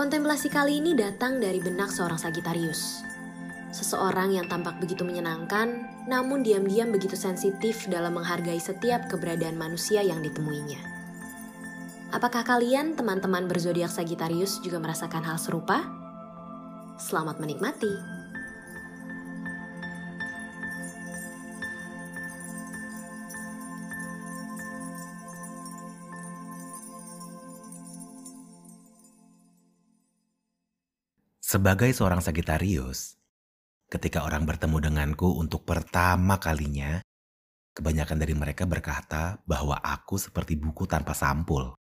Kontemplasi kali ini datang dari benak seorang Sagitarius. Seseorang yang tampak begitu menyenangkan, namun diam-diam begitu sensitif dalam menghargai setiap keberadaan manusia yang ditemuinya. Apakah kalian, teman-teman berzodiak Sagitarius, juga merasakan hal serupa? Selamat menikmati. Sebagai seorang Sagitarius, ketika orang bertemu denganku untuk pertama kalinya, kebanyakan dari mereka berkata bahwa aku seperti buku tanpa sampul.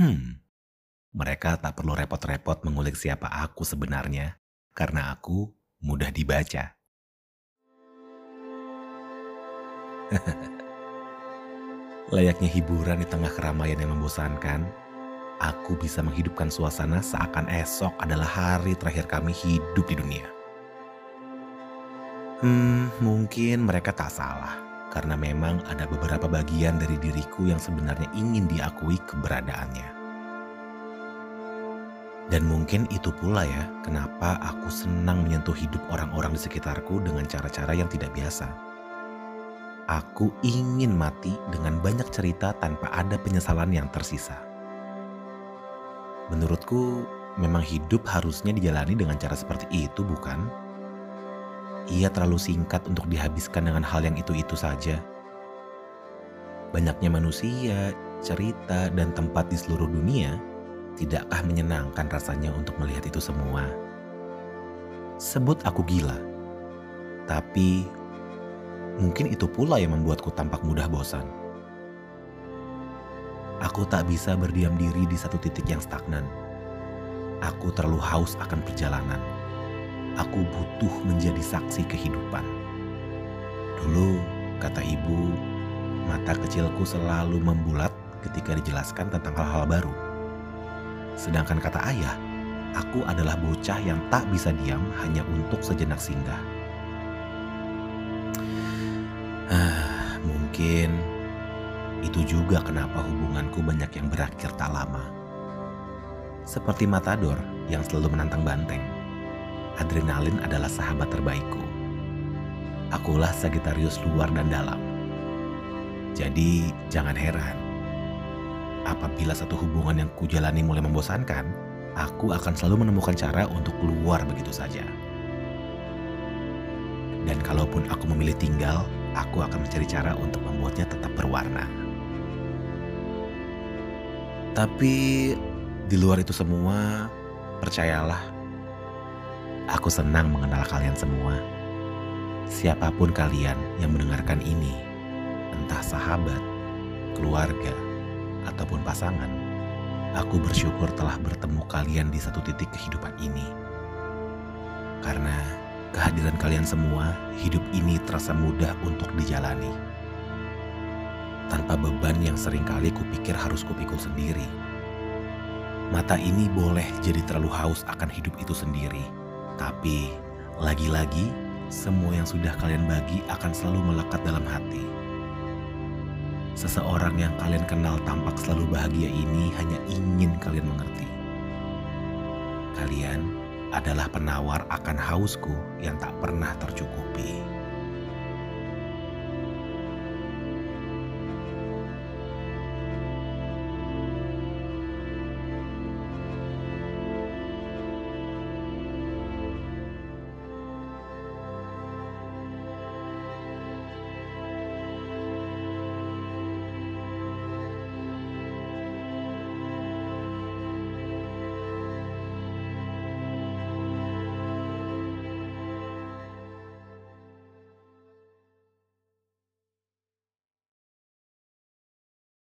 Hmm, mereka tak perlu repot-repot mengulik siapa aku sebenarnya, karena aku mudah dibaca. Layaknya hiburan di tengah keramaian yang membosankan, aku bisa menghidupkan suasana seakan esok adalah hari terakhir kami hidup di dunia. Hmm, mungkin mereka tak salah, karena memang ada beberapa bagian dari diriku yang sebenarnya ingin diakui keberadaannya. Dan mungkin itu pula ya, kenapa aku senang menyentuh hidup orang-orang di sekitarku dengan cara-cara yang tidak biasa. Aku ingin mati dengan banyak cerita tanpa ada penyesalan yang tersisa. Menurutku, memang hidup harusnya dijalani dengan cara seperti itu, bukan? Ia terlalu singkat untuk dihabiskan dengan hal yang itu-itu saja. Banyaknya manusia, cerita, dan tempat di seluruh dunia, tidakkah menyenangkan rasanya untuk melihat itu semua? Sebut aku gila, tapi mungkin itu pula yang membuatku tampak mudah bosan. Aku tak bisa berdiam diri di satu titik yang stagnan. Aku terlalu haus akan perjalanan. Aku butuh menjadi saksi kehidupan. Dulu, kata ibu, mata kecilku selalu membulat ketika dijelaskan tentang hal-hal baru. Sedangkan kata ayah, aku adalah bocah yang tak bisa diam hanya untuk sejenak singgah. Ah, mungkin itu juga kenapa hubunganku banyak yang berakhir tak lama. Seperti Matador yang selalu menantang banteng, adrenalin adalah sahabat terbaikku. Akulah Sagitarius luar dan dalam. Jadi jangan heran. Apabila satu hubungan yang kujalani mulai membosankan, aku akan selalu menemukan cara untuk keluar begitu saja. Dan kalaupun aku memilih tinggal, aku akan mencari cara untuk membuatnya tetap berwarna. Tapi di luar itu semua, percayalah, aku senang mengenal kalian semua. Siapa pun kalian yang mendengarkan ini, entah sahabat, keluarga, ataupun pasangan, aku bersyukur telah bertemu kalian di satu titik kehidupan ini. Karena kehadiran kalian semua, hidup ini terasa mudah untuk dijalani tanpa beban yang sering kali kupikir harus kupikul sendiri. Mata ini boleh jadi terlalu haus akan hidup itu sendiri, tapi lagi-lagi semua yang sudah kalian bagi akan selalu melekat dalam hati. Seseorang yang kalian kenal tampak selalu bahagia ini hanya ingin kalian mengerti. Kalian adalah penawar akan hausku yang tak pernah tercukupi.